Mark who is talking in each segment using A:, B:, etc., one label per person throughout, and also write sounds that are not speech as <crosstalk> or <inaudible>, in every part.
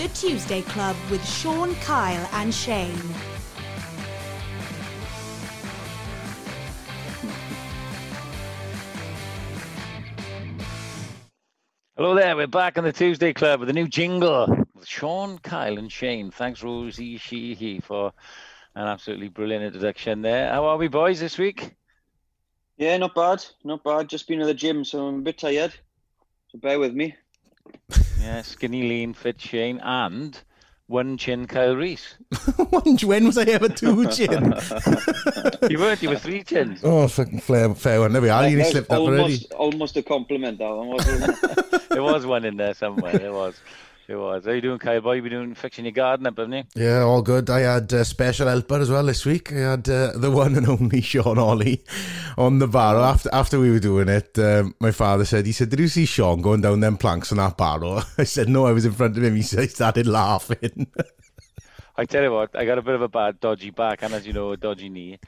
A: The Tuesday Club with Sean, Kyle, and Shane.
B: Hello there, we're back on the Tuesday Club with a new jingle with Sean, Kyle, and Shane. Thanks, Rosie Sheehy, for an absolutely brilliant introduction there. How are we, boys, this week?
C: Yeah, not bad, not bad. Just been at the gym, so I'm a bit tired. So bear with me. <laughs>
B: Yeah, skinny, lean, fit Shane, and one chin Kyle Reese. <laughs>
D: One- when was I ever two <laughs> chin?
B: You weren't, you were three chins.
D: oh, fucking fair, fair one. There we are. You
C: That was
D: slipped up already.
C: almost, almost a compliment, that one, wasn't it?
B: There was one in there somewhere. There was. There was. How you doing, Kyle boy? You been doing fixing your garden up, haven't you?
D: Yeah, all good. I had a special helper as well this week. I had uh, the one and only <laughs> Sean Holley on the barrow. After after we were doing it, um, my father said, he said, did you see Sean going down them planks on that barrow? <laughs> I said, no, I was in front of him. He said, he started laughing. <laughs>
B: I tell you what, I got a bit of a bad dodgy back, and as you know, a dodgy knee.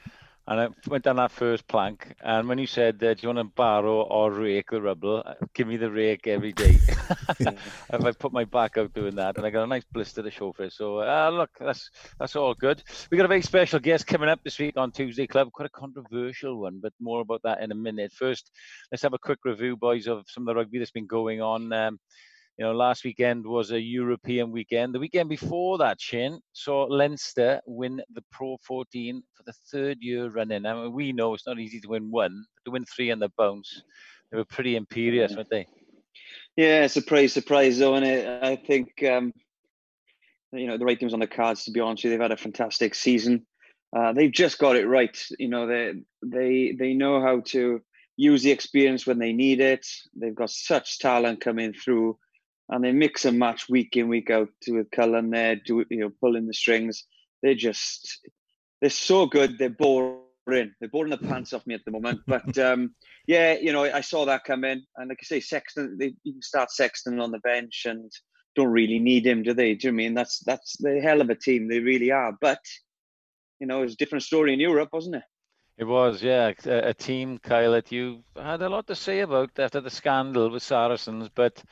B: And I went down that first plank, and when you said, uh, "Do you want to borrow or rake the rubble?" Give me the rake every day. <laughs> <laughs> if I put my back out doing that, and I got a nice blister to show for it. So, uh, look, that's that's all good. We got a very special guest coming up this week on Tuesday Club, quite a controversial one, but more about that in a minute. First, let's have a quick review, boys, of some of the rugby that's been going on. Um, you know, last weekend was a European weekend. The weekend before that, Shin saw Leinster win the Pro 14 for the third year running. I mean, we know it's not easy to win one, but to win three on the bounce, they were pretty imperious, weren't they?
C: Yeah, surprise, surprise, though. And I, I think, um, you know, the right team's on the cards, to be honest with you. They've had a fantastic season. Uh, they've just got it right. You know, they, they, they know how to use the experience when they need it. They've got such talent coming through and they mix and match week in, week out with Cullen there, do you know, pulling the strings. They're just, they're so good. They're boring. They're boring the pants off me at the moment. <laughs> But um, yeah, you know, I saw that come in, and like I say, Sexton, they you can start Sexton on the bench, and don't really need him, do they? Do you know I mean that's that's the hell of a team. They really are. But you know, it's a different story in Europe, wasn't it?
B: It was, yeah, a, a team, Kyle, that you had a lot to say about after the scandal with Saracens, but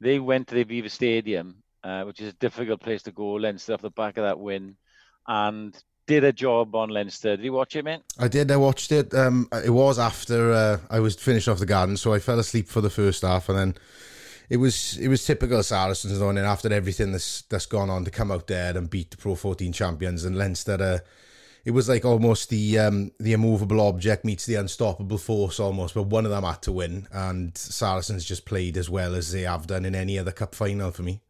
B: they went to the Aviva Stadium, uh, which is a difficult place to go, Leinster off the back of that win, and did a job on Leinster. Did you watch it, mate?
D: I did. I watched it. Um, it was after uh, I was finished off the garden, so I fell asleep for the first half, and then it was it was typical of Saracens on. And after everything that's that's gone on to come out there and beat the Pro 14 champions and Leinster, uh, it was like almost the um, the immovable object meets the unstoppable force almost. But one of them had to win, and Saracens just played as well as they have done in any other cup final for me.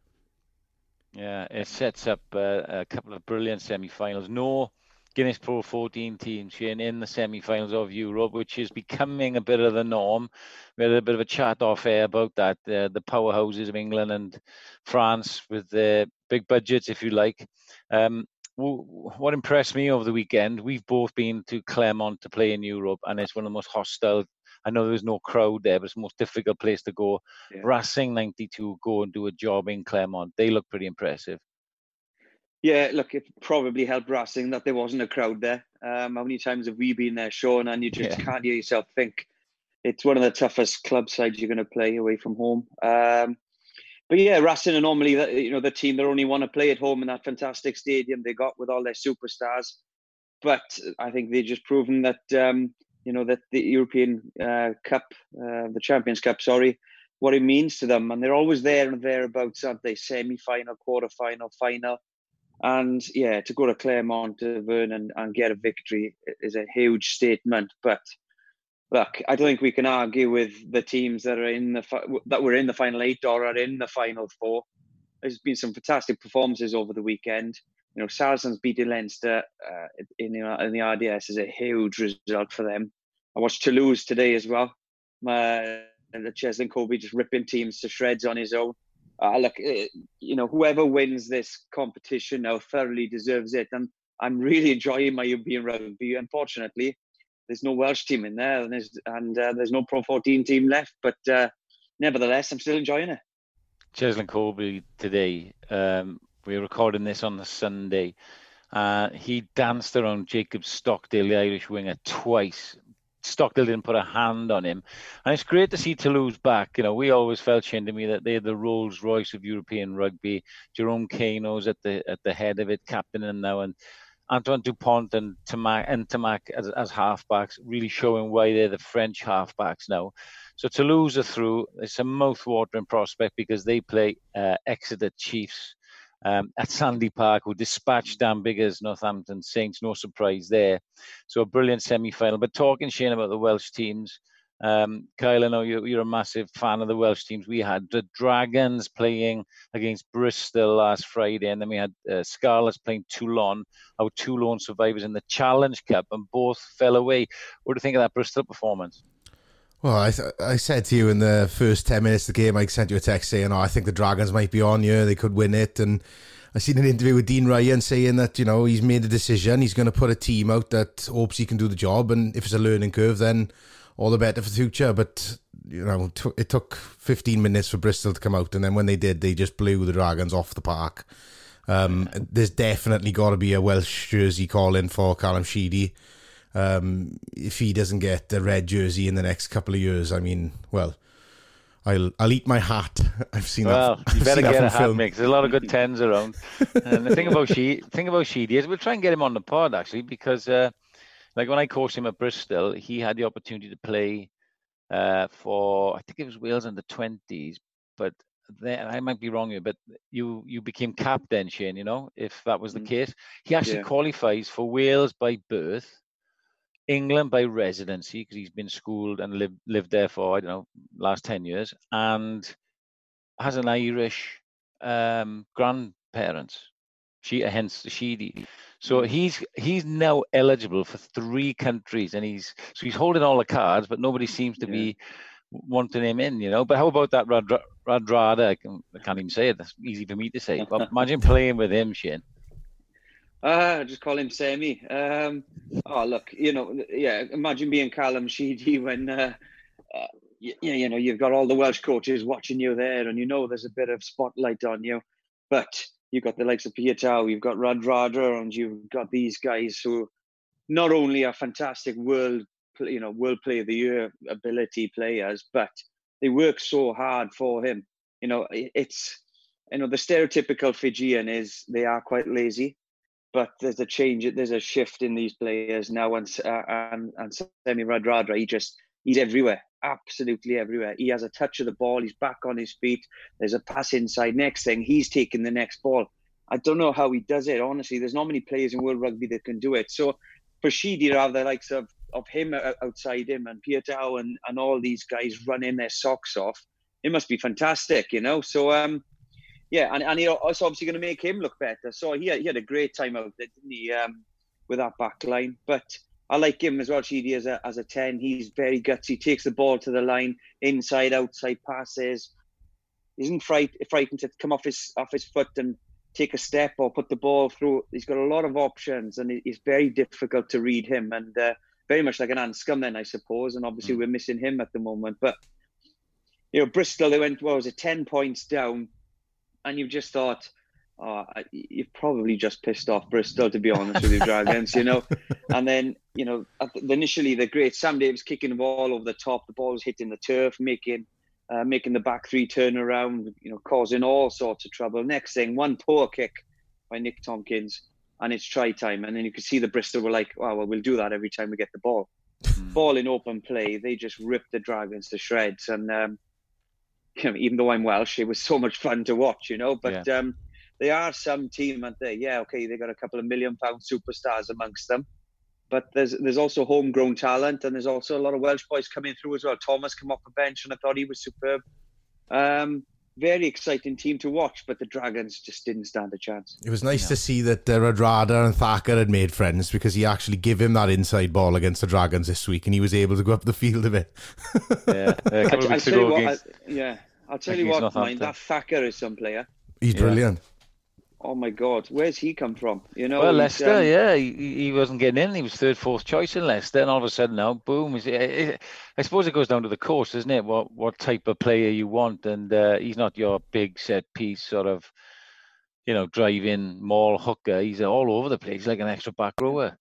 B: Yeah, it sets up uh, a couple of brilliant semi-finals. No Guinness Pro 14 teams Shane, in the semi-finals of Europe, which is becoming a bit of the norm. We had a bit of a chat off air about that. Uh, the powerhouses of England and France with their big budgets, if you like. Um, what impressed me over the weekend, we've both been to Clermont to play in Europe, and it's one of the most hostile. I know there's no crowd there, but it's the most difficult place to go.
C: Yeah.
B: Racing 92 go and do a job in Clermont. They look pretty impressive.
C: Yeah, look, it probably helped Racing that there wasn't a crowd there. Um, how many times have we been there, Sean? And you just
B: Yeah.
C: can't hear yourself think. It's one of the toughest club sides you're going to play away from home. Um, but yeah, Racing are normally you know the team that only want to play at home in that fantastic stadium they got with all their superstars. But I think they've just proven that um, you know that the European uh, Cup, uh, the Champions Cup, sorry, what it means to them, and they're always there and thereabouts, aren't they? Semi-final, quarter-final, final. And yeah, to go to Clermont Auvergne and get a victory is a huge statement. But look, I don't think we can argue with the teams that are in the that were in the final eight or are in the final four. There's been some fantastic performances over the weekend. You know, Saracens beating Leinster uh, in, the, in the RDS is a huge result for them. I watched Toulouse today as well. Uh, and the Cheslin Kolbe just ripping teams to shreds on his own uh, look, uh, you know, whoever wins this competition now thoroughly deserves it. And I'm really <laughs> enjoying my European rugby. Unfortunately, there's no Welsh team in there, and there's and uh, there's no Pro 14 team left. But uh, nevertheless, I'm still enjoying it.
B: Cheslin Kolbe today. Um, we're recording this on the Sunday. Uh, he danced around Jacob Stockdale, the Irish winger, twice. Stockdale didn't put a hand on him. And it's great to see Toulouse back. You know, we always felt, Shane, to me, that they're the Rolls Royce of European rugby. Jerome Kaino's at the at the head of it, captain and now, and Antoine Dupont and Ntamack, and Ntamack as, as halfbacks, really showing why they're the French halfbacks now. So Toulouse are through. It's a mouth-watering prospect because they play uh, Exeter Chiefs um, at Sandy Park, who dispatched Dan Biggar's, Northampton Saints. No surprise there. So a brilliant semi-final. But talking, Shane, about the Welsh teams, um, Kyle, I know you're, you're, a massive fan of the Welsh teams. We had the Dragons playing against Bristol last Friday, and then we had uh, Scarlets playing Toulon, our Toulon survivors in the Challenge Cup, and both fell away. What do you think of that Bristol performance?
D: Well, I, th- I said to you in the first 10 minutes of the game, I sent you a text saying, oh, I think the Dragons might be on here, they could win it. And I seen an interview with Dean Ryan saying that, you know, he's made a decision, he's going to put a team out that hopes he can do the job. And if it's a learning curve, then all the better for the future. But, you know, t- it took 15 minutes for Bristol to come out. And then when they did, they just blew the Dragons off the park. Um, there's definitely got to be a Welsh jersey calling for Callum Sheedy um, if he doesn't get the red jersey in the next couple of years, I mean, well, I'll I'll eat my hat. <laughs> I've seen
B: well,
D: that.
B: Well, you better get a hat mix. There's a lot of good tens around. and the thing about she <laughs> thing about Sheedy is we'll try and get him on the pod actually because uh, like when I coached him at Bristol, he had the opportunity to play uh, for I think it was Wales in the twenties, but then I might be wrong here, but you you became captain, Shane. You know, if that was the mm. case, he actually yeah. qualifies for Wales by birth England by residency because he's been schooled and lived lived there for I don't know last ten years, and has an Irish um, grandparents. She hence the Sheedy. So mm. he's he's now eligible for three countries, and he's so he's holding all the cards, but nobody seems to yeah. be wanting him in, you know. But how about that Rad- Radradra? I, can, I can't even say it. That's easy for me to say. But <laughs> imagine playing with him, Shane.
C: Uh, just call him Sammy. Um, oh, look, you know, yeah, imagine being Callum Sheedy when, uh, uh, you, you know, you've got all the Welsh coaches watching you there and you know there's a bit of spotlight on you. But you've got the likes of Piutau, you've got Radradra, and you've got these guys who not only are fantastic world, you know, world player of the year ability players, but they work so hard for him. You know, it's, you know, the stereotypical Fijian is they are quite lazy but there's a change, there's a shift in these players now. And uh, and and Semi Radradra, he just he's everywhere, absolutely everywhere. He has a touch of the ball, he's back on his feet. There's a pass inside. Next thing, he's taking the next ball. I don't know how he does it. Honestly, there's not many players in world rugby that can do it. So for Sheedy the likes of of him outside him and Piutau and and all these guys running their socks off, it must be fantastic, you know. So um yeah, and, and it's obviously going to make him look better. So he had, he had a great time out there, didn't he, um, with that back line. But I like him as well, Sheedy, as a, as a 10. He's very gutsy, he takes the ball to the line, inside, outside passes. Isn't fright, frightened to come off his off his foot and take a step or put the ball through. He's got a lot of options and it's very difficult to read him and uh, very much like an Anscombe then, I suppose. And obviously mm. we're missing him at the moment. But, you know, Bristol, they went, what was it, 10 points down and you've just thought, oh, you've probably just pissed off Bristol, to be honest with you, <laughs> Dragons, you know. And then, you know, initially the great Sam Davies kicking the ball over the top, the ball was hitting the turf, making uh, making the back three turn around, you know, causing all sorts of trouble. Next thing, one poor kick by Nick Tompkins, and it's try time. And then you can see the Bristol were like, oh, well, we'll do that every time we get the ball. Hmm. ball in open play, they just ripped the Dragons to shreds. And um, you know, even though I'm Welsh, it was so much fun to watch, you know. But yeah. um, they are some team, aren't they? Yeah, okay, they got a couple of million pound superstars amongst them, but there's there's also homegrown talent, and there's also a lot of Welsh boys coming through as well. Thomas come off the bench, and I thought he was superb. Um, very exciting team to watch, but the Dragons just didn't stand a chance.
D: It was nice yeah. to see that uh, Radradra and Thacker had made friends because he actually gave him that inside ball against the Dragons this week, and he was able to go up the field a bit. <laughs>
B: yeah, a couple of weeks ago.
C: What, I, yeah, I'll tell you what, mind that Thacker is some player.
D: He's yeah. brilliant.
C: Oh my God, where's he come from? You know,
B: well, Leicester, um, yeah, he, he wasn't getting in. He was third, fourth choice in Leicester, and all of a sudden now, boom! I suppose it goes down to the course, doesn't it? What what type of player you want, and uh, he's not your big set piece sort of, you know, drive in maul hooker. He's all over the place, like an extra back rower.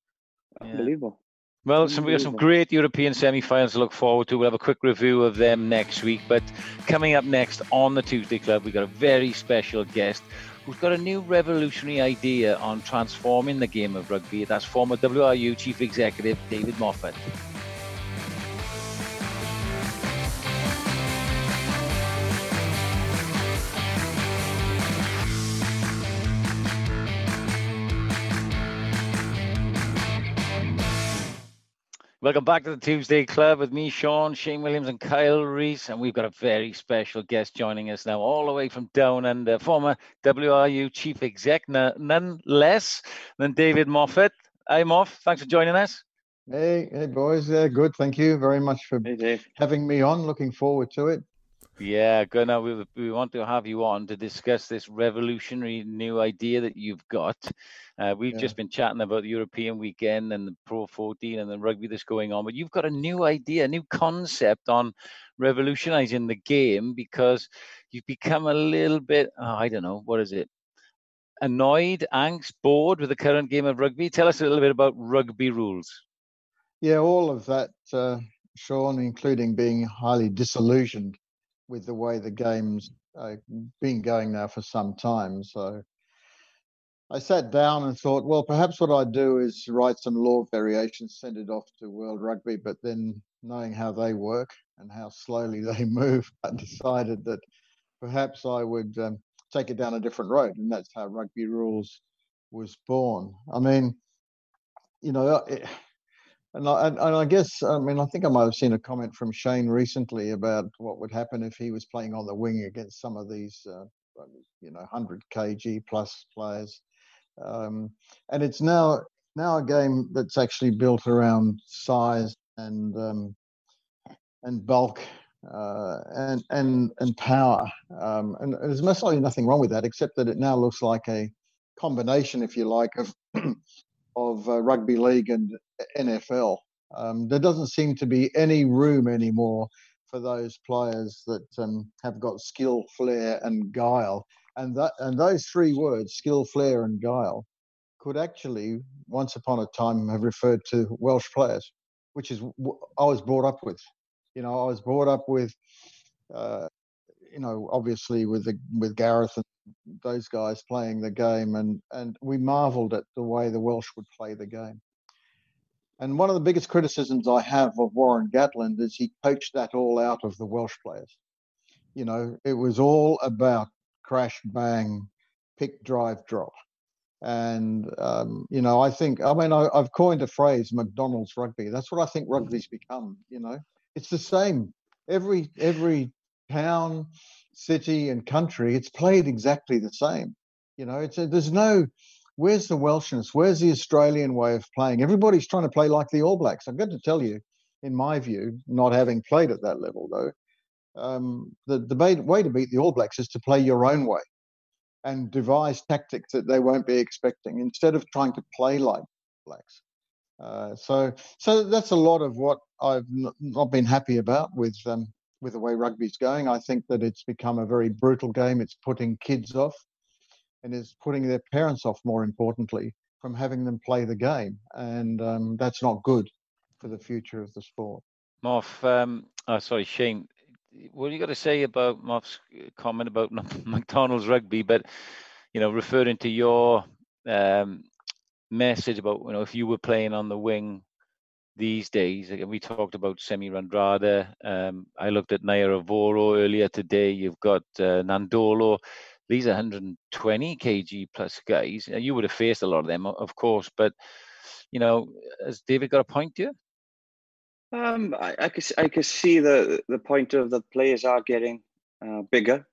C: Unbelievable.
B: Well, some, we got some great European semi-finals to look forward to. We'll have a quick review of them next week. But coming up next on the Tuesday Club, we've got a very special guest who's got a new revolutionary idea on transforming the game of rugby. That's former WRU Chief Executive David Moffett. Welcome back to the Tuesday Club with me, Sean, Shane Williams, and Kyle Reese. And we've got a very special guest joining us now, all the way from down under, former WRU chief exec, none less than David Moffett. Hi, Moff. Thanks for joining us.
E: Hey, hey, boys. Yeah, good. Thank you very much for hey, having me on. Looking forward to it.
B: Yeah. Now we we want to have you on to discuss this revolutionary new idea that you've got. Uh, we've yeah. just been chatting about the European weekend and the Pro 14 and the rugby that's going on, but you've got a new idea, a new concept on revolutionizing the game because you've become a little bit, oh, I don't know, what is it? Annoyed, angst, bored with the current game of rugby. Tell us a little bit about rugby rules.
E: Yeah, all of that, uh, Sean, including being highly disillusioned with the way the game's uh, been going now for some time. So I sat down and thought, well, perhaps what I'd do is write some law variations, send it off to World Rugby, but then knowing how they work and how slowly <laughs> they move, I decided that perhaps I would um, take it down a different road. And that's how rugby rules was born. I mean, you know, it, and I, and, I guess, I mean, I think I might have seen a comment from Shane recently about what would happen if he was playing on the wing against some of these, uh, you know, 100 kg plus players. Um, and it's now now a game that's actually built around size and um, and bulk uh, and and and power. Um, and there's necessarily nothing wrong with that, except that it now looks like a combination, if you like, of <clears throat> of uh, rugby league and NFL. Um, there doesn't seem to be any room anymore for those players that um, have got skill, flair, and guile. And that and those three words, skill, flair, and guile, could actually once upon a time have referred to Welsh players, which is I was brought up with. You know, I was brought up with, uh, you know, obviously with the, with Gareth and those guys playing the game, and and we marvelled at the way the Welsh would play the game. And one of the biggest criticisms I have of Warren Gatland is he coached that all out of the Welsh players. You know, it was all about crash, bang, pick, drive, drop. And, um, you know, I think, I mean, I, have coined a phrase, McDonald's rugby. That's what I think rugby's become, you know. It's the same. Every, every town, city, and country, it's played exactly the same. You know, it's a, there's no, where's the Welshness? Where's the Australian way of playing? Everybody's trying to play like the All Blacks. I've got to tell you, in my view, not having played at that level though, um, the, the way to beat the All Blacks is to play your own way and devise tactics that they won't be expecting instead of trying to play like Blacks. Uh, so, so that's a lot of what I've not been happy about with um, with the way rugby's going. I think that it's become a very brutal game. It's putting kids off and is putting their parents off, more importantly, from having them play the game. And um, that's not good for the future of the sport.
B: Moff, um, oh, sorry, Shane, what you got to say about Moff's comment about <laughs> McDonald's rugby? But, you know, referring to your um, message about, you know, if you were playing on the wing these days, again, we talked about Semi Radradra. Um, I looked at Naiyaravoro earlier today. You've got uh, Nadolo these are 120 kg plus guys. You would have faced a lot of them, of course, but you know, has David got a point here?
C: Um, I, I could I could see the the point of the players are getting uh, bigger,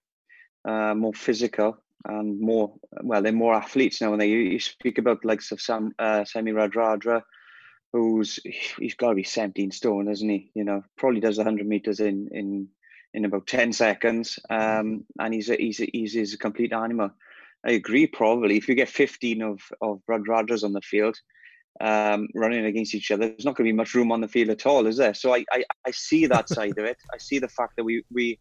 C: uh, more physical, and more well, they're more athletes now. And they you speak about likes of Sam uh, Semi Radradra, who's he's got to be 17 stone, isn't he? You know, probably does 100 meters in in in about 10 seconds. Um, and he's a, he's, a, he's, he's a complete animal. I agree, probably. If you get 15 of, of Radradras on the field um, running against each other, there's not going to be much room on the field at all, is there? So I, I, I see that <laughs> side of it. I see the fact that we, we,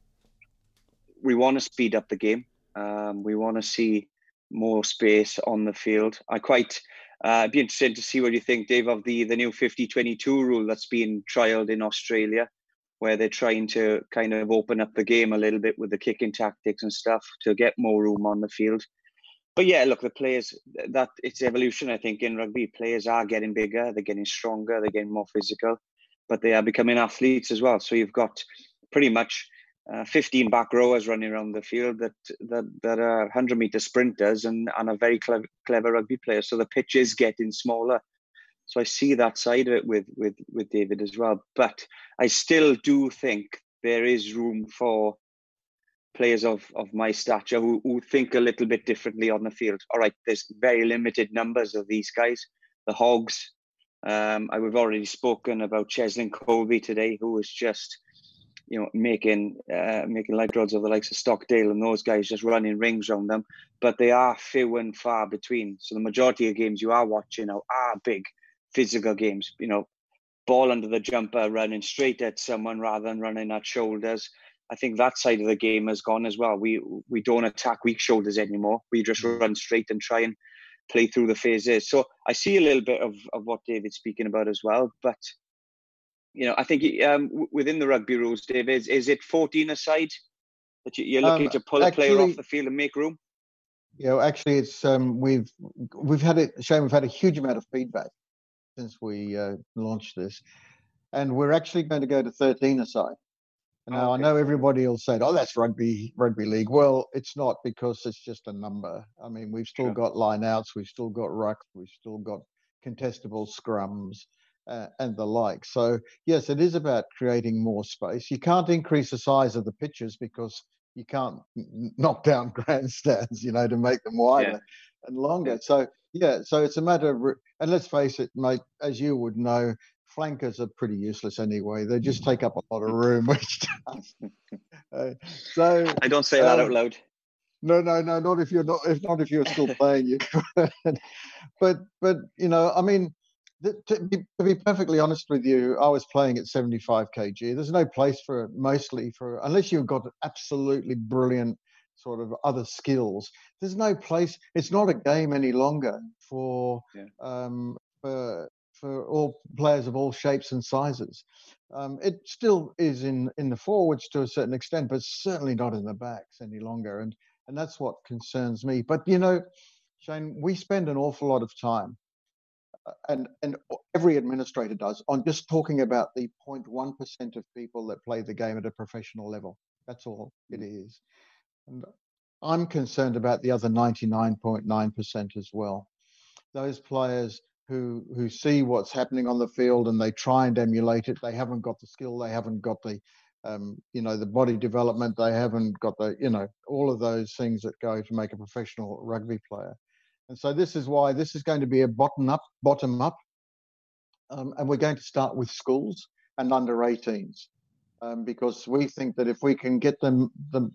C: we want to speed up the game. Um, we want to see more space on the field. I quite Uh, be interesting to see what you think, Dave, of the, the new 50-22 rule that's being trialled in Australia, where they're trying to kind of open up the game a little bit with the kicking tactics and stuff to get more room on the field. But yeah, look, the players that it's evolution. I think in rugby, players are getting bigger, they're getting stronger, they're getting more physical, but they are becoming athletes as well. So you've got pretty much uh, 15 back rowers running around the field that that, that are 100 meter sprinters and, and are very clever, clever rugby players. So the pitch is getting smaller. So I see that side of it with with with David as well. But I still do think there is room for players of of my stature who, who think a little bit differently on the field. All right, there's very limited numbers of these guys. The Hogs. Um, I, we've already spoken about Cheslin Kolbe today, who was just you know, making uh, making light rods of the likes of Stockdale and those guys just running rings around them. But they are few and far between. So the majority of games you are watching are big physical games. You know, ball under the jumper, running straight at someone rather than running at shoulders. I think that side of the game has gone as well. We we don't attack weak shoulders anymore. We just mm. run straight and try and play through the phases. So I see a little bit of, of what David's speaking about as well. But you know, I think um, within the rugby rules, David, is, is it 14 aside that you, are looking um, to pull actually, a player off the field and make room?
E: You know, actually, it's um, we've we've had it. Shane, we've had a huge amount of feedback since we uh, launched this, and we're actually going to go to 13 aside. Now okay. I know everybody will say, "Oh, that's rugby rugby league." Well, it's not because it's just a number. I mean, we've still sure. got lineouts, we've still got rucks, we've still got contestable scrums uh, and the like. So yes, it is about creating more space. You can't increase the size of the pitches because you can't knock down <laughs> grandstands, you know, to make them wider yeah. And longer. So yeah, so it's a matter of, and let's face it, mate, as you would know, flankers are pretty useless anyway. They just take up a lot of room, <laughs> which does. Uh, so
C: I don't say that out um, loud.
E: No, no, no, not if you're not, if not if you're still playing. You, <laughs> but but you know, I mean, to be, to be, perfectly honest with you, I was playing at 75 kg. There's no place for it, mostly for unless you've got absolutely brilliant sort of other skills. There's no place. It's not a game any longer for yeah. um, for for all players of all shapes and sizes. Um, it still is in in the forwards to a certain extent, but certainly not in the backs any longer. And and that's what concerns me. But you know, Shane, we spend an awful lot of time and and every administrator does on just talking about the 0.1% of people that play the game at a professional level. That's all it mm. is. And I'm concerned about the other 99.9% as well. Those players who who see what's happening on the field and they try and emulate it. They haven't got the skill. They haven't got the um, you know the body development. They haven't got the you know all of those things that go to make a professional rugby player. And so this is why this is going to be a bottom up, bottom up. Um, and we're going to start with schools and under 18s um, because we think that if we can get them, them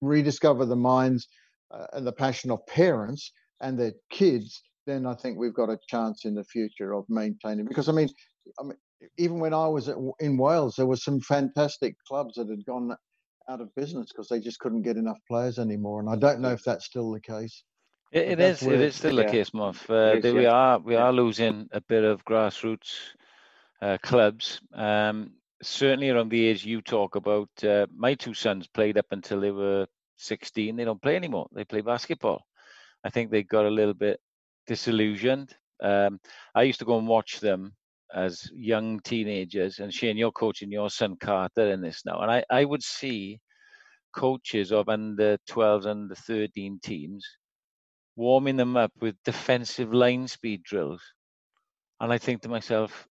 E: rediscover the minds uh, and the passion of parents and their kids, then I think we've got a chance in the future of maintaining. Because I mean, I mean even when I was in Wales, there were some fantastic clubs that had gone out of business because they just couldn't get enough players anymore. And I don't know if that's still the case.
B: It, it is. It is still yeah. the case, Moff. Uh, is, we yeah. are we are losing a bit of grassroots uh, clubs. Um, certainly around the age you talk about. Uh, my two sons played up until they were 16. They don't play anymore. They play basketball. I think they got a little bit disillusioned. Um, I used to go and watch them as young teenagers, and Shane, you're coaching your son Carter in this now, and I, I would see coaches of under 12s and the 13 teams warming them up with defensive line speed drills. And I think to myself,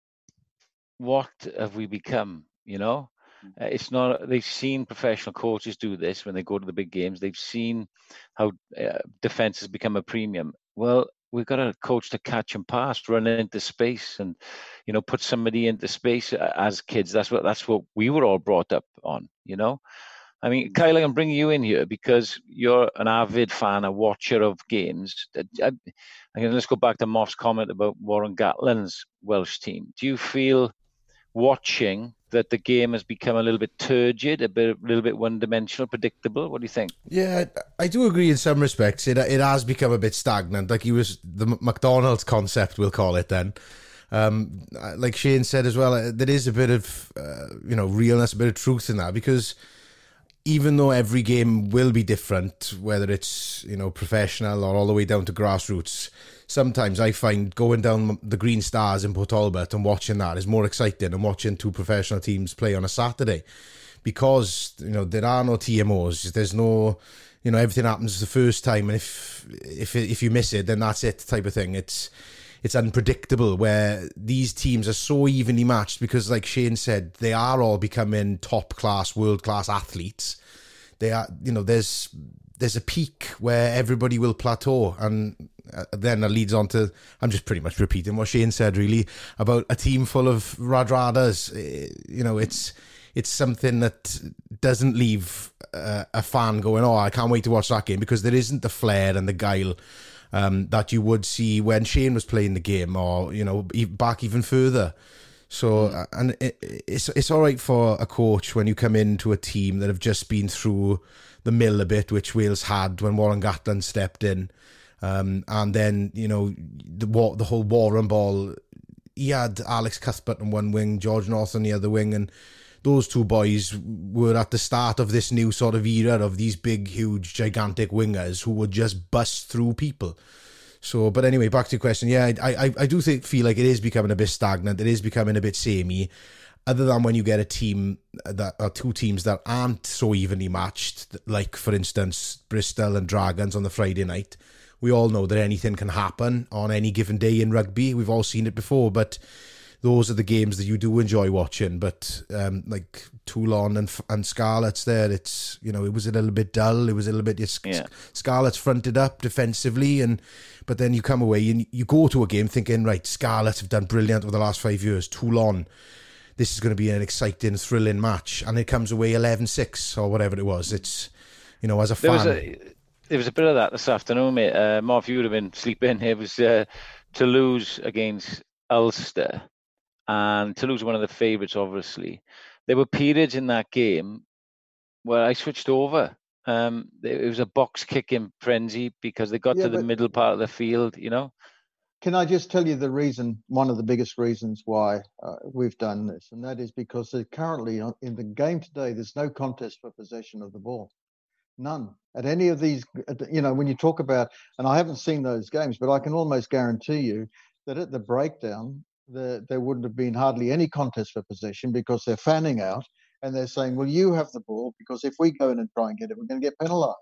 B: what have we become? You know, mm. uh, it's not, they've seen professional coaches do this when they go to the big games. They've seen how uh, defense has become a premium. Well, we've got a coach to catch and pass, run into space, and you know, put somebody into space uh, as kids. That's what that's what we were all brought up on. You know, I mean, Kyle, I'm bringing you in here because you're an avid fan, a watcher of games. I, I, let's go back to Moff's comment about Warren Gatland's Welsh team. Do you feel watching that the game has become a little bit turgid, a bit, a little bit one-dimensional, predictable? What do you think?
D: Yeah, I do agree in some respects. It it has become a bit stagnant. Like he was the McDonald's concept, we'll call it then. Um, like Shane said as well, uh, there is a bit of uh, you know realness, a bit of truth in that because even though every game will be different, whether it's you know professional or all the way down to grassroots, sometimes I find going down the Green Stars in Port Talbot and watching that is more exciting than watching two professional teams play on a Saturday, because you know there are no TMOs, there's no you know everything happens the first time, and if if if you miss it, then that's it type of thing. It's it's unpredictable where these teams are so evenly matched because, like Shane said, they are all becoming top class, world class athletes. They are, you know, there's there's a peak where everybody will plateau, and uh, then that leads on to I'm just pretty much repeating what Shane said, really about a team full of Radradras. Eh, you know, it's it's something that doesn't leave uh, a fan going, "Oh, I can't wait to watch that game," because there isn't the flair and the guile um, that you would see when Shane was playing the game, or you know, back even further. So, mm. and it, it's it's all right for a coach when you come into a team that have just been through the mill a bit, which Wales had when Warren Gatland stepped in, um, and then you know the war, the whole Warren ball. He had Alex Cuthbert on one wing, George North on the other wing, and those two boys were at the start of this new sort of era of these big, huge, gigantic wingers who would just bust through people. So, but anyway, back to your question. Yeah, I, I, I do think, feel like it is becoming a bit stagnant. It is becoming a bit samey. Other than when you get a team that are two teams that aren't so evenly matched, like for instance Bristol and Dragons on the Friday night. We all know that anything can happen on any given day in rugby. We've all seen it before, but those are the games that you do enjoy watching. But um, like Toulon and and Scarlets, there, it's you know it was a little bit dull. It was a little bit yeah. Scarlets fronted up defensively, and but then you come away and you go to a game thinking, right, Scarlets have done brilliant over the last five years. Toulon. This is going to be an exciting, thrilling match, and it comes away 11-6 or whatever it was. It's, you know, as a fan,
B: there was a, there was a bit of that this afternoon, mate. Uh, Marv, you would have been sleeping. It was uh, Toulouse against Ulster, and Toulouse one of the favourites, obviously. There were periods in that game where I switched over. Um, it was a box kicking frenzy because they got yeah, to the middle part of the field, you know.
E: Can I just tell you the reason, one of the biggest reasons why uh, we've done this, and that is because currently in the game today, there's no contest for possession of the ball. None. At any of these, you know, when you talk about, and I haven't seen those games, but I can almost guarantee you that at the breakdown, the, there wouldn't have been hardly any contest for possession because they're fanning out and they're saying, well, you have the ball because if we go in and try and get it, we're going to get penalised.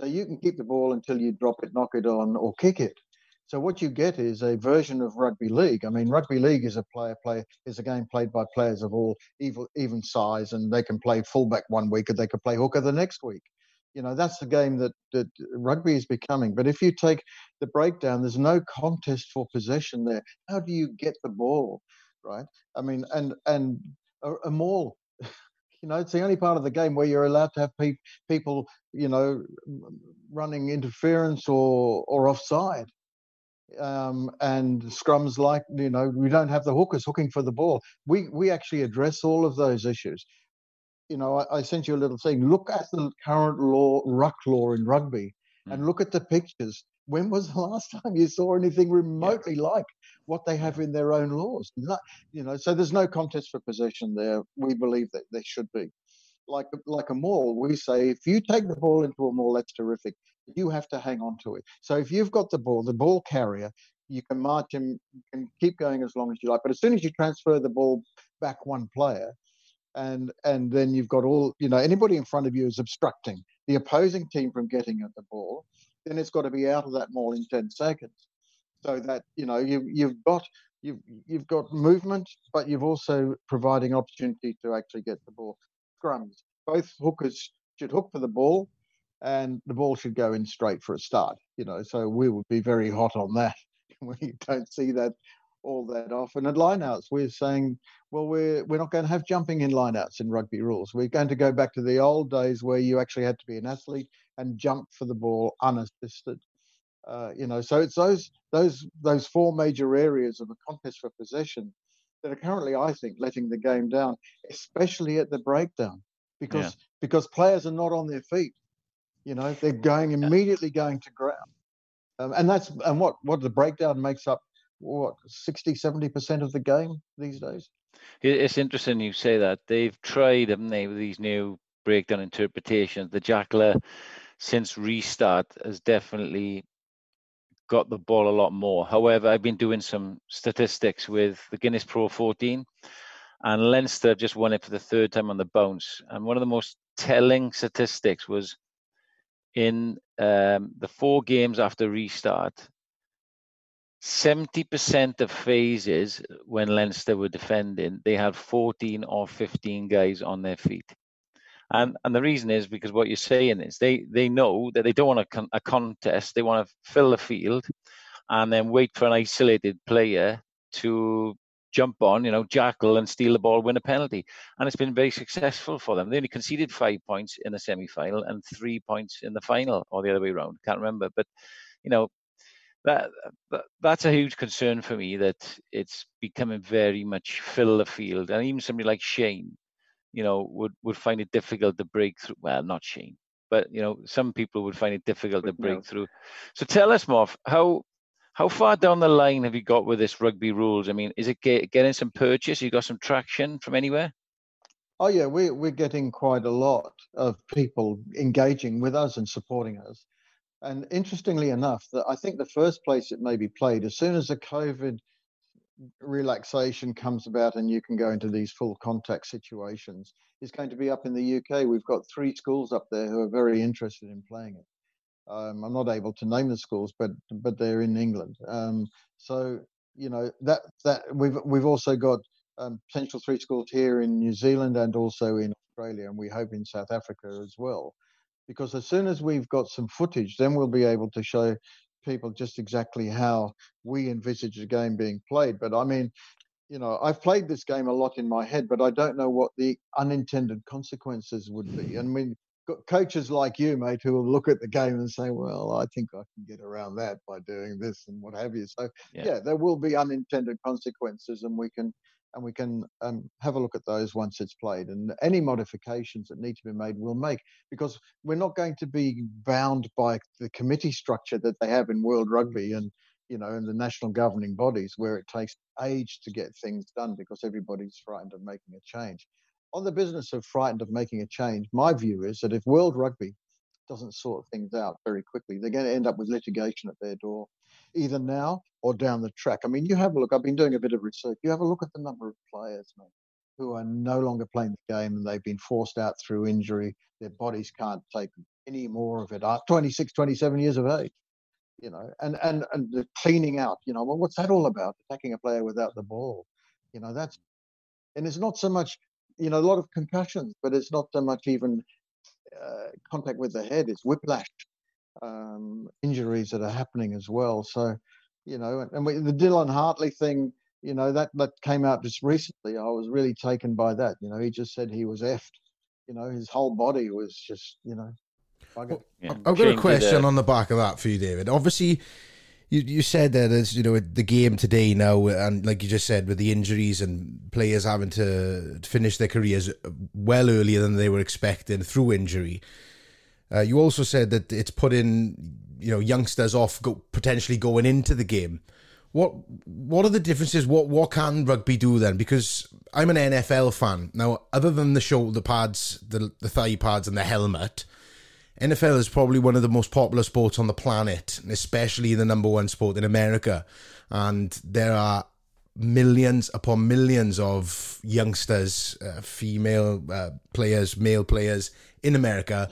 E: So you can keep the ball until you drop it, knock it on, or kick it. So what you get is a version of rugby league. I mean, rugby league is a player play is a game played by players of all even even size, and they can play fullback one week and they can play hooker the next week you know that's the game that, that rugby is becoming. But if you take the breakdown there's no contest for possession there. How do you get the ball right? I mean and and a, a maul <laughs> you know it's the only part of the game where you're allowed to have pe- people you know running interference or or offside. Um, and scrums like you know we don't have the hookers hooking for the ball. We we actually address all of those issues you know, I, I, sent you a little thing. Look at the current law, ruck law in rugby, mm. and look at the pictures. When was the <laughs> last time you saw anything remotely yeah. like what they have in their own laws? Not, you know, so there's no contest for possession there. We believe that there should be. Like like a maul, we say if you take the ball into a maul, that's terrific. You have to hang on to it. So if you've got the ball, the ball carrier, you can march him, you can keep going as long as you like. But as soon as you transfer the ball back one player, and and then you've got all you know anybody in front of you is obstructing the opposing team from getting at the ball then it's got to be out of that maul in 10 seconds. So that you know you you've got you've you've got movement but you've also providing opportunity to actually get the ball. Scrums both hookers should hook for the ball and the ball should go in straight for a start you know so we would be very hot on that. <laughs> We don't see that all that often. And lineouts, we're saying, well, we're we're not going to have jumping in lineouts in rugby rules. We're going to go back to the old days where you actually had to be an athlete and jump for the ball unassisted. Uh, you know, so it's those those those four major areas of a contest for possession that are currently, I think, letting the game down, especially at the breakdown, because yeah. because players are not on their feet. You know, they're going immediately going to ground, um, and that's and what what the breakdown makes up what 60 70 percent of the game these days.
B: It's interesting you say that. They've tried, haven't they, with these new breakdown interpretations. The Jackler, since restart, has definitely got the ball a lot more. However, I've been doing some statistics with the Guinness Pro 14, and Leinster just won it for the third time on the bounce. And one of the most telling statistics was in um, the four games after restart, 70% of phases when Leinster were defending, they had 14 or 15 guys on their feet. And and the reason is because what you're saying is they they know that they don't want a, con- a contest. They want to fill the field, and then wait for an isolated player to jump on, you know, jackal and steal the ball, win a penalty. And it's been very successful for them. They only conceded five points in the semi final and three points in the final, or the other way around. Can't remember. But, you know, that, that that's a huge concern for me that it's becoming very much fill the field. And even somebody like Shane, you know, would, would find it difficult to break through. Well, not Shane, but you know, some people would find it difficult to break through. So tell us, Moff, how how far down the line have you got with this rugby rules? I mean, is it get, getting some purchase? You got some traction from anywhere?
E: Oh yeah, we're we're getting quite a lot of people engaging with us and supporting us. And interestingly enough, that I think the first place it may be played as soon as the COVID relaxation comes about and you can go into these full contact situations is going to be up in the UK. We've got three schools up there who are very interested in playing it. Um, I'm not able to name the schools, but but they're in England. Um, so you know that that we've we've also got um, potential three schools here in New Zealand and also in Australia, and we hope in South Africa as well. Because as soon as we've got some footage, then we'll be able to show people just exactly how we envisage the game being played. But I mean, you know, I've played this game a lot in my head, but I don't know what the unintended consequences would be. And I mean, coaches like you, mate, who will look at the game and say, "Well, I think I can get around that by doing this and what have you." So, yeah, yeah there will be unintended consequences, and we can and we can um, have a look at those once it's played. And any modifications that need to be made, we'll make because we're not going to be bound by the committee structure that they have in World Rugby and you know in the national governing bodies where it takes age to get things done because everybody's frightened of making a change. On the business of frightened of making a change, my view is that if World Rugby doesn't sort things out very quickly, they're going to end up with litigation at their door either now or down the track. I mean, you have a look. I've been doing a bit of research. You have a look at the number of players, mate, who are no longer playing the game and they've been forced out through injury. Their bodies can't take any more of it. 26, 27 years of age, you know, and and and the cleaning out. You know, well, what's that all about? Attacking a player without the ball. You know, that's and it's not so much. You know, a lot of concussions, but it's not so much even uh, contact with the head. It's whiplash um, injuries that are happening as well. So, you know, and we, the Dylan Hartley thing, you know, that that came out just recently. I was really taken by that. You know, he just said he was effed. You know, his whole body was just, you know.
D: Well, yeah. I've got a question on the back of that for you, David. Obviously, you you said that as you know the game today now, and like you just said, with the injuries and players having to finish their careers well earlier than they were expecting through injury. Uh, you also said that it's put in, you know, youngsters off go, potentially going into the game. What what are the differences? What what can rugby do then? Because I'm an NFL fan now. Other than the shoulder pads, the the thigh pads, and the helmet, NFL is probably one of the most popular sports on the planet, especially the number one sport in America. And there are millions upon millions of youngsters, uh, female uh, players, male players in America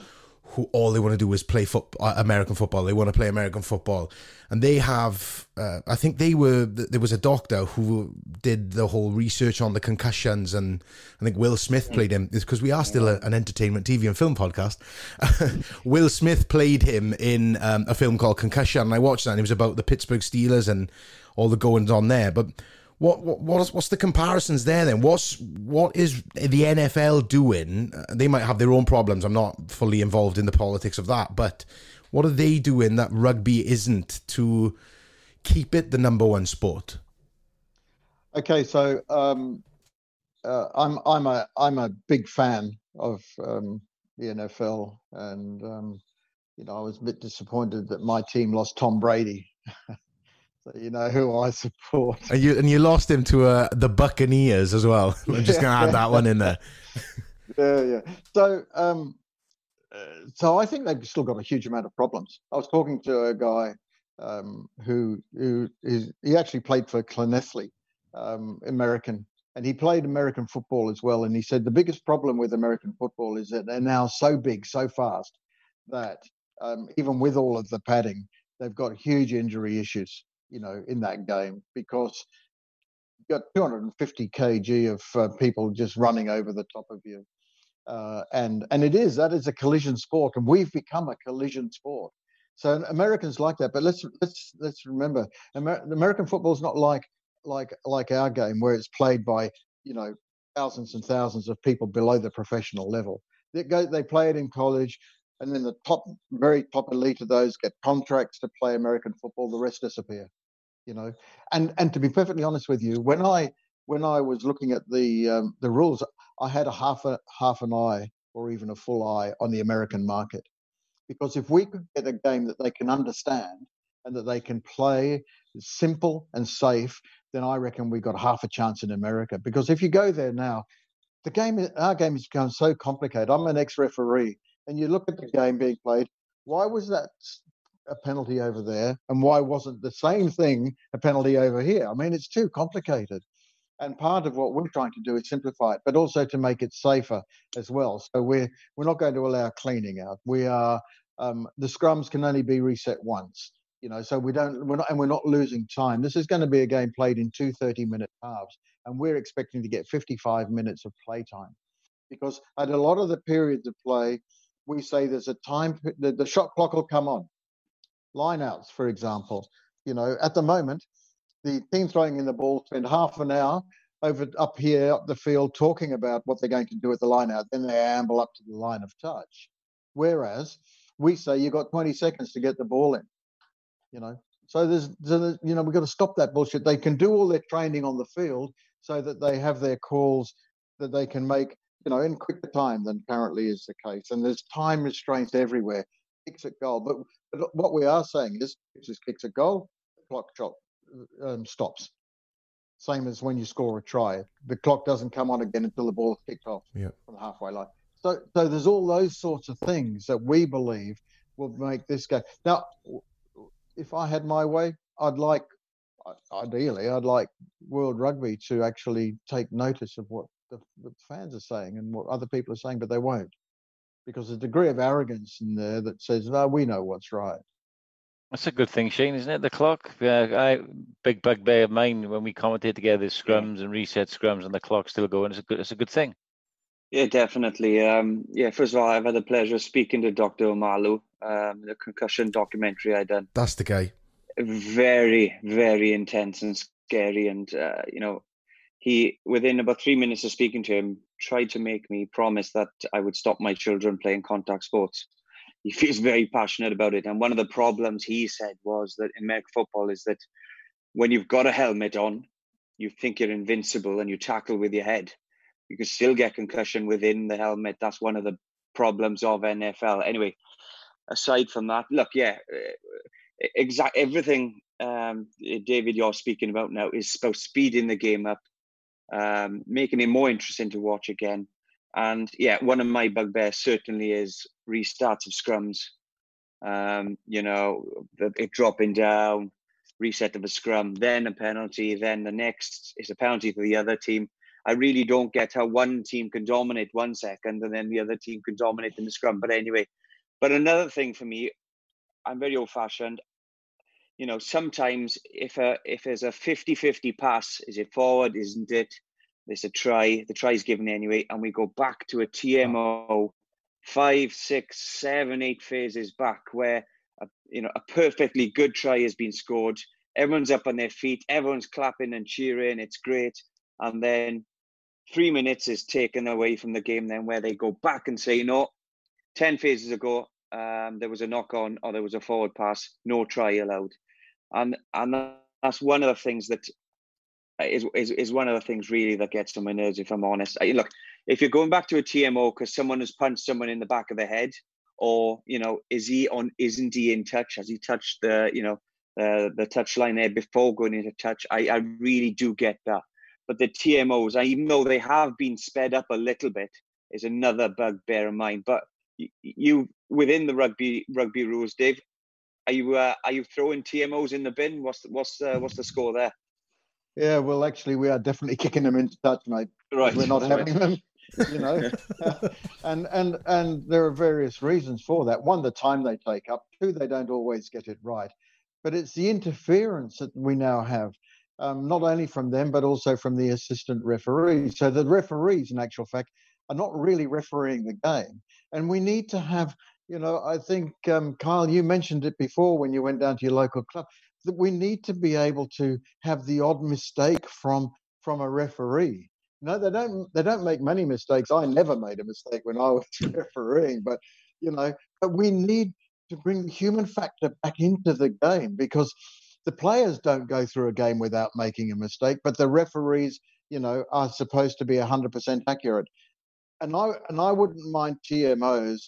D: who all they want to do is play foot, uh, American football. They want to play American football, and they have. Uh, I think they were. There was a doctor who did the whole research on the concussions, and I think Will Smith played him. because we are still a, an entertainment TV and film podcast. <laughs> Will Smith played him in um, a film called Concussion, and I watched that. and It was about the Pittsburgh Steelers and all the goings on there, but what, what what's the comparisons there then? What's what is the NFL doing? Uh, they might have their own problems. I'm not fully involved in the politics of that, but what are they doing that rugby isn't to keep it the number one sport?
E: Okay, so um, uh, I'm I'm a I'm a big fan of um, the NFL, and um, you know I was a bit disappointed that my team lost Tom Brady. <laughs> so you know who I support.
D: And you and you lost him to uh, the Buccaneers as well. <laughs> I'm just going to add that one in there. <laughs>
E: yeah, yeah. So um, uh, so I think they've still got a huge amount of problems. I was talking to a guy um, who who is he actually played for Llanelli, um, American, and he played American football as well. And he said the biggest problem with American football is that they're now so big, so fast that um, even with all of the padding, they've got huge injury issues. You know, in that game because you've got 250 kg of uh, people just running over the top of you uh, and and it is that is a collision sport, and we've become a collision sport. So Americans like that, but let's let's let's remember, Amer- American football is not like like like our game where it's played by you know thousands and thousands of people below the professional level. They go, they play it in college, and then the top, very top elite of those get contracts to play American football. The rest disappear, you know. And and to be perfectly honest with you, when I when I was looking at the um, the rules, I had a half a half an eye or even a full eye on the American market, because if we could get a game that they can understand and that they can play simple and safe, then I reckon we got half a chance in America. Because if you go there now, the game our game has become so complicated. I'm an ex-referee, and you look at the game being played. Why was that a penalty over there, and why wasn't the same thing a penalty over here? I mean, it's too complicated. And part of what we're trying to do is simplify it, but also to make it safer as well. So we're we're not going to allow cleaning out. We are um, the scrums can only be reset once. You know, so we don't we're not and we're not losing time. This is going to be a game played in two 30 minute halves, and we're expecting to get 55 minutes of play time. Because at a lot of the periods of play, we say there's a time the, the shot clock will come on. Lineouts, for example. You know, at the moment, the team throwing in the ball spend half an hour over up here up the field talking about what they're going to do at the line out. Then they amble up to the line of touch. Whereas we say you've got 20 seconds to get the ball in. You know, so there's, there's you know we've got to stop that bullshit. They can do all their training on the field so that they have their calls that they can make you know in quicker time than currently is the case. And there's time restraints everywhere. At goal, but, but what we are saying is, is kicks a goal, the clock chop um, stops. Same as when you score a try, the clock doesn't come on again until the ball is kicked off
D: yeah.
E: from the halfway line. So, so there's all those sorts of things that we believe will make this game. Now, if I had my way, I'd like, ideally, I'd like World Rugby to actually take notice of what the, the fans are saying and what other people are saying, but they won't because there's a degree of arrogance in there that says, "No, we know what's right."
B: That's a good thing, Shane, isn't it? The clock. Yeah, I big bugbear of mine when we commentate together scrums yeah. and reset scrums and the clock still going. It's a good. It's a good thing.
C: Yeah, definitely. Um, yeah, first of all, I've had the pleasure of speaking to Dr. Omalu, um, the concussion documentary I done.
D: That's the guy.
C: Very, very intense and scary, and uh, you know, he within about three minutes of speaking to him tried to make me promise that I would stop my children playing contact sports he <laughs> feels very passionate about it. And one of the problems he said was that in American football is that when you've got a helmet on, you think you're invincible and you tackle with your head. You can still get concussion within the helmet. That's one of the problems of NFL. Anyway, aside from that, look, yeah, uh, exact everything um, David you're speaking about now is about speeding the game up, um, making it more interesting to watch again. And yeah, one of my bugbears certainly is restarts of scrums. Um, you know, it dropping down, reset of a scrum, then a penalty, then the next is a penalty for the other team. I really don't get how one team can dominate one second and then the other team can dominate in the scrum. But anyway, but another thing for me, I'm very old fashioned. You know, sometimes if a if there's a 50-50 pass, is it forward, isn't it? There's a try, the try is given anyway, and we go back to a TMO five, six, seven, eight phases back where a, you know a perfectly good try has been scored. Everyone's up on their feet, everyone's clapping and cheering, it's great. And then three minutes is taken away from the game, then where they go back and say, no, 10 phases ago, um, there was a knock on or there was a forward pass, no try allowed. And and that's one of the things that is, is is one of the things really that gets on my nerves. If I'm honest, I, look, if you're going back to a TMO because someone has punched someone in the back of the head, or you know, is he on? Isn't he in touch? Has he touched the you know uh, the touch line there before going into touch? I I really do get that. But the TMOs, even though they have been sped up a little bit, is another bugbear of mine. But you within the rugby rugby rules, Dave, are you uh, are you throwing TMOs in the bin? What's what's uh, what's the score there?
E: Yeah, well, actually, we are definitely kicking them into touch, mate.
C: Right,
E: we're not having them. You know, <laughs> <laughs> and and and there are various reasons for that. One, the time they take up. Two, they don't always get it right. But it's the interference that we now have, um, not only from them but also from the assistant referees. So the referees, in actual fact, are not really refereeing the game, and we need to have. You know, I think um, Kyle, you mentioned it before when you went down to your local club that we need to be able to have the odd mistake from from a referee. No, they don't. They don't make many mistakes. I never made a mistake when I was <laughs> refereeing, but you know, but we need to bring the human factor back into the game because the players don't go through a game without making a mistake, but the referees, you know, are supposed to be 100% accurate. And I and I wouldn't mind TMOs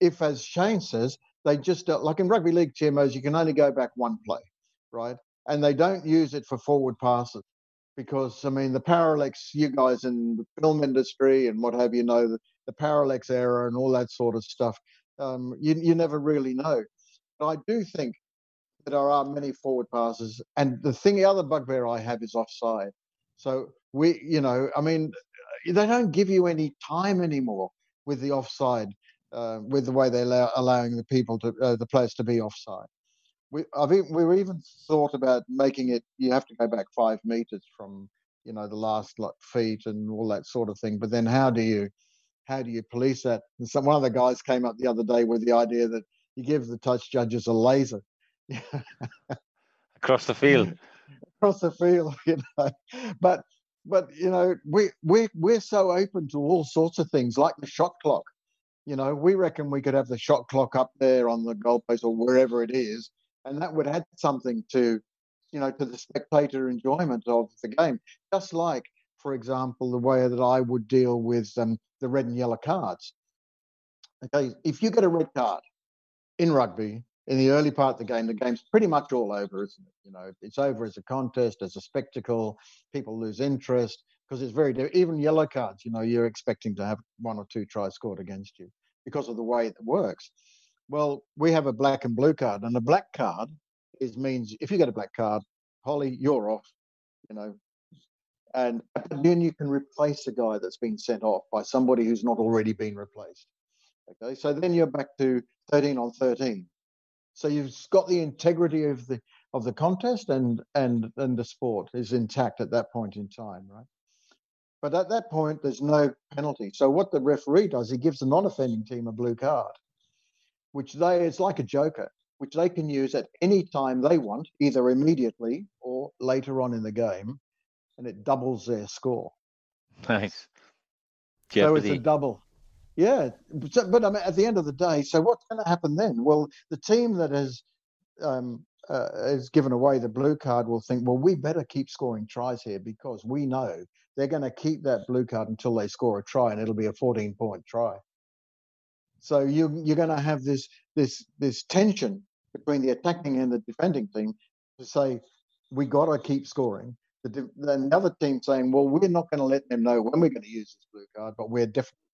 E: if, as Shane says, they just like in rugby league TMOs, you can only go back one play right? And they don't use it for forward passes because I mean the parallax, you guys in the film industry and what have you know, the, the parallax error and all that sort of stuff. Um, you you never really know. But I do think that there are many forward passes, and the thing, the other bugbear I have is offside. So we, you know, I mean, they don't give you any time anymore with the offside, uh, with the way they're allow, allowing the people to, uh, the players to be offside we I've even, we were even thought about making it. You have to go back five meters from you know the last like feet and all that sort of thing. But then how do you how do you police that? And some one of the guys came up the other day with the idea that you give the touch judges a laser
B: across the field. <laughs>
E: across the field, <laughs> you know. But but you know we we we're so open to all sorts of things like the shot clock. You know, we reckon we could have the shot clock up there on the goalpost or wherever it is, and that would add something to, you know, to the spectator enjoyment of the game. Just like, for example, the way that I would deal with um, the red and yellow cards. Okay, if you get a red card in rugby in the early part of the game, the game's pretty much all over, isn't it? You know, it's over as a contest, as a spectacle. People lose interest because it's very even yellow cards. You know, you're expecting to have one or two tries scored against you because of the way it works. Well, we have a black and blue card, and a black card is means if you get a black card, Holley, you're off. You know, and <clears throat> then you can replace a guy that's been sent off by somebody who's not already been replaced. Okay, so then you're back to 13 on 13. So you've got the integrity of the of the contest and and and the sport is intact at that point in time, right? But at that point, there's no penalty. So what the referee does, he gives the non-offending team a blue card, which they it's like a joker, which they can use at any time they want, either immediately or later on in the game, and it doubles their score.
B: Nice.
E: So it's a double. Yeah, so, but I mean, at the end of the day, so what's going to happen then? Well, the team that has um, uh, has given away the blue card will think, well, we better keep scoring tries here because we know they're going to keep that blue card until they score a try, and it'll be a 14 point try. So you you're going to have this this this tension between the attacking and the defending team to say we got to keep scoring. The, the other team saying, well, we're not going to let them know when we're going to use this blue card, but we're definitely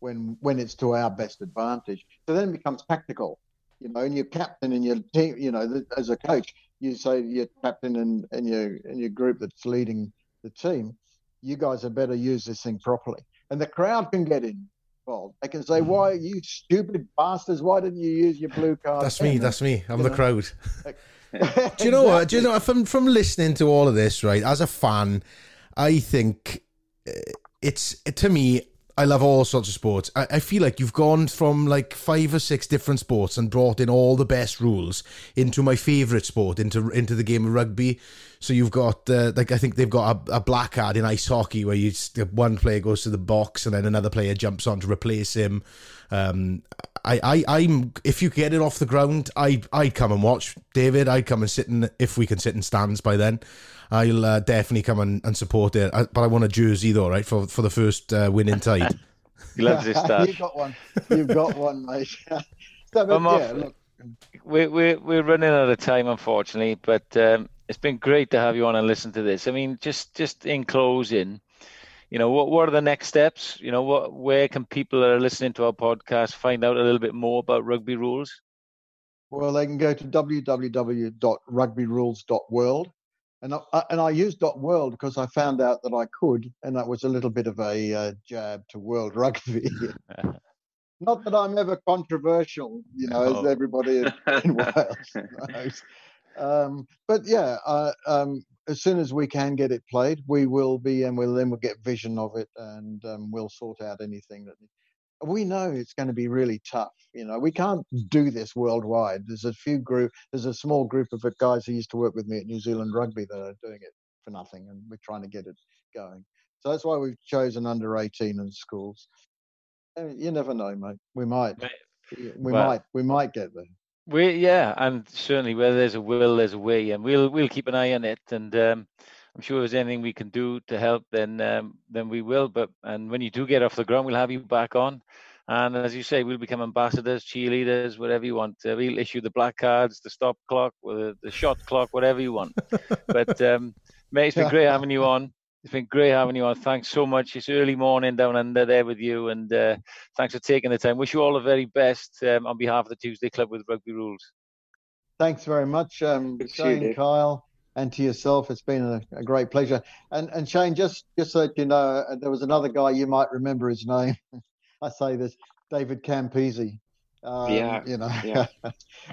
E: when when it's to our best advantage. So then it becomes tactical, you know. And your captain and your team, you know, as a coach, you say your captain and, and your and your group that's leading the team, you guys had better use this thing properly. And the crowd can get involved. They can say, "Why you stupid bastards? Why didn't you use your blue card?"
D: That's me.
E: then?"
D: That's me. I'm
E: you
D: the
E: know.
D: crowd. <laughs> Do you know what? Do you know from from listening to all of this, right? As a fan, I think uh, it's to me. I love all sorts of sports. I, I feel like you've gone from like five or six different sports and brought in all the best rules into my favorite sport, into into the game of rugby. So you've got uh, like I think they've got a, a black card in ice hockey where you one player goes to the box and then another player jumps on to replace him. Um, I, I, I'm if you get it off the ground, I, I'd come and watch David. I'd come and sit in if we can sit in stands by then. I'll uh, definitely come and, and support it. I, but I want a jersey though, right for for the first uh, winning tide. <laughs> <laughs>
B: he loves his stuff.
E: You've got one. You've got one, mate. <laughs> so, but,
B: I'm off.
E: yeah, look,
B: We're, we're, we're running out of time, unfortunately, but um, it's been great to have you on and listen to this. I mean, just just in closing, you know, what, what are the next steps? You know, what where can people that are listening to our podcast find out a little bit more about rugby rules?
E: Well, they can go to www.rugbyrules.world. And I, and I used .world because I found out that I could, and that was a little bit of a uh, jab to world <laughs> rugby. <laughs> Not that I'm ever controversial, you know,
B: Oh.
E: as everybody in, <laughs> in Wales knows. Um, but yeah, uh, um, as soon as we can get it played, we will be, and we'll then we'll get vision of it, and um, we'll sort out anything that we know it's going to be really tough. You know, we can't do this worldwide. There's a few group, there's a small group of guys who used to work with me at New Zealand Rugby that are doing it for nothing, and we're trying to get it going. So that's why we've chosen under 18 in schools. You never know, mate. We might, we
B: well-
E: might, we might get there.
B: We yeah, and certainly where there's a will, there's a way, and we'll we'll keep an eye on it. And um, I'm sure if there's anything we can do to help, then um, then we will. But and when you do get off the ground, we'll have you back on. And as you say, we'll become ambassadors, cheerleaders, whatever you want. Uh, we'll issue the black cards, the stop clock, the, the shot clock, whatever you want. <laughs> but um, mate, it's been great having you on. It's been great having you on. Thanks so much. It's early morning down under there with you, and uh, thanks for taking the time. Wish you all the very best um, on behalf of the Tuesday Club with Rugby Rules.
E: Thanks very much, um,
C: Good to see you,
E: Shane, Kyle, and to yourself. It's been a, a great pleasure. And and Shane, just just so that you know, uh, there was another guy you might remember his name. <laughs> I say this, David Campese. Um,
C: Yeah,
E: you know,
C: yeah. <laughs>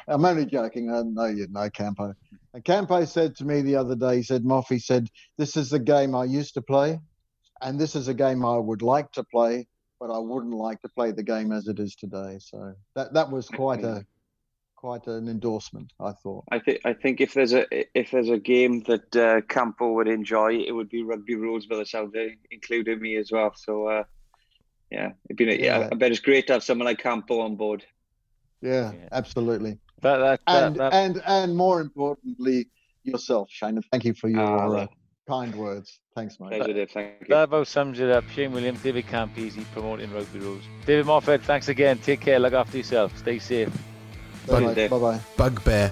E: I'm only joking. I know you know Campo. And Campo said to me the other day, he said, Moff, he said, this is the game I used to play, and this is a game I would like to play, but I wouldn't like to play the game as it is today. So that that was quite <laughs> a quite an endorsement, I thought.
C: I think I think if there's a if there's a game that uh, Campo would enjoy, it would be rugby rules by the sound of it, including me as well. So uh, yeah, it'd been a, yeah.
E: Yeah.
C: I bet it's great to have someone like Campo on board.
E: Yeah,
B: Yeah.
E: absolutely.
B: That that, that,
E: And
B: that
E: and and more importantly, yourself, Shane. Thank you for your
C: Ah,
E: uh, kind words. Thanks, mate.
C: Pleasure, Dave. Thank you.
B: that about sums it up. Shane Williams, David Campese promoting Rugby Rules. David Moffett, thanks again. Take care. Look after yourself. Stay safe.
E: Bye
C: Cheers, Dave.
E: bye.
D: Bugbear.